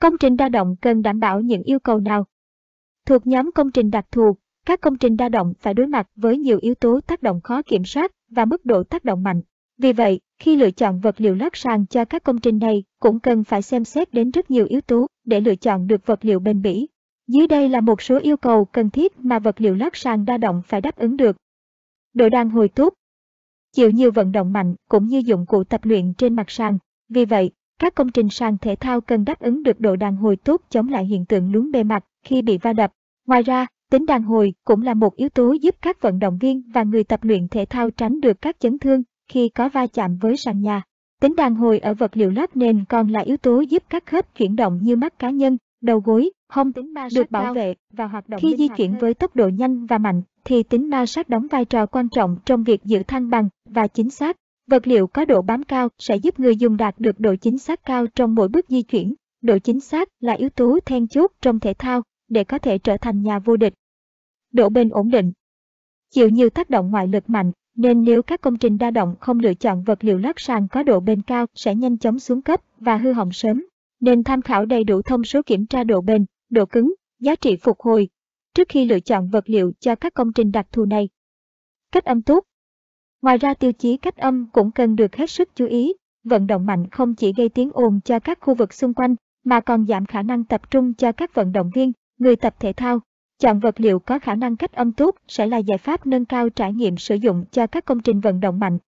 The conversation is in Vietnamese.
Công trình đa động cần đảm bảo những yêu cầu nào? Thuộc nhóm công trình đặc thù, các công trình đa động phải đối mặt với nhiều yếu tố tác động khó kiểm soát và mức độ tác động mạnh. Vì vậy, khi lựa chọn vật liệu lát sàn cho các công trình này cũng cần phải xem xét đến rất nhiều yếu tố để lựa chọn được vật liệu bền bỉ. Dưới đây là một số yêu cầu cần thiết mà vật liệu lát sàn đa động phải đáp ứng được. Độ đàn hồi tốt, chịu nhiều vận động mạnh cũng như dụng cụ tập luyện trên mặt sàn. Vì vậy, các công trình sàn thể thao cần đáp ứng được độ đàn hồi tốt chống lại hiện tượng lún bề mặt khi bị va đập. Ngoài ra, tính đàn hồi cũng là một yếu tố giúp các vận động viên và người tập luyện thể thao tránh được các chấn thương khi có va chạm với sàn nhà. Tính đàn hồi ở vật liệu lót nền còn là yếu tố giúp các khớp chuyển động như mắt cá nhân, đầu gối, hông tính ma được bảo vệ và hoạt động khi di chuyển với tốc độ nhanh và mạnh thì tính ma sát đóng vai trò quan trọng trong việc giữ thăng bằng và chính xác. Vật liệu có độ bám cao sẽ giúp người dùng đạt được độ chính xác cao trong mỗi bước di chuyển. Độ chính xác là yếu tố then chốt trong thể thao để có thể trở thành nhà vô địch. Độ bền ổn định Chịu nhiều tác động ngoại lực mạnh, nên nếu các công trình đa động không lựa chọn vật liệu lót sàn có độ bền cao sẽ nhanh chóng xuống cấp và hư hỏng sớm. Nên tham khảo đầy đủ thông số kiểm tra độ bền, độ cứng, giá trị phục hồi trước khi lựa chọn vật liệu cho các công trình đặc thù này. Cách âm tốt Ngoài ra tiêu chí cách âm cũng cần được hết sức chú ý. Vận động mạnh không chỉ gây tiếng ồn cho các khu vực xung quanh, mà còn giảm khả năng tập trung cho các vận động viên, người tập thể thao. Chọn vật liệu có khả năng cách âm tốt sẽ là giải pháp nâng cao trải nghiệm sử dụng cho các công trình vận động mạnh.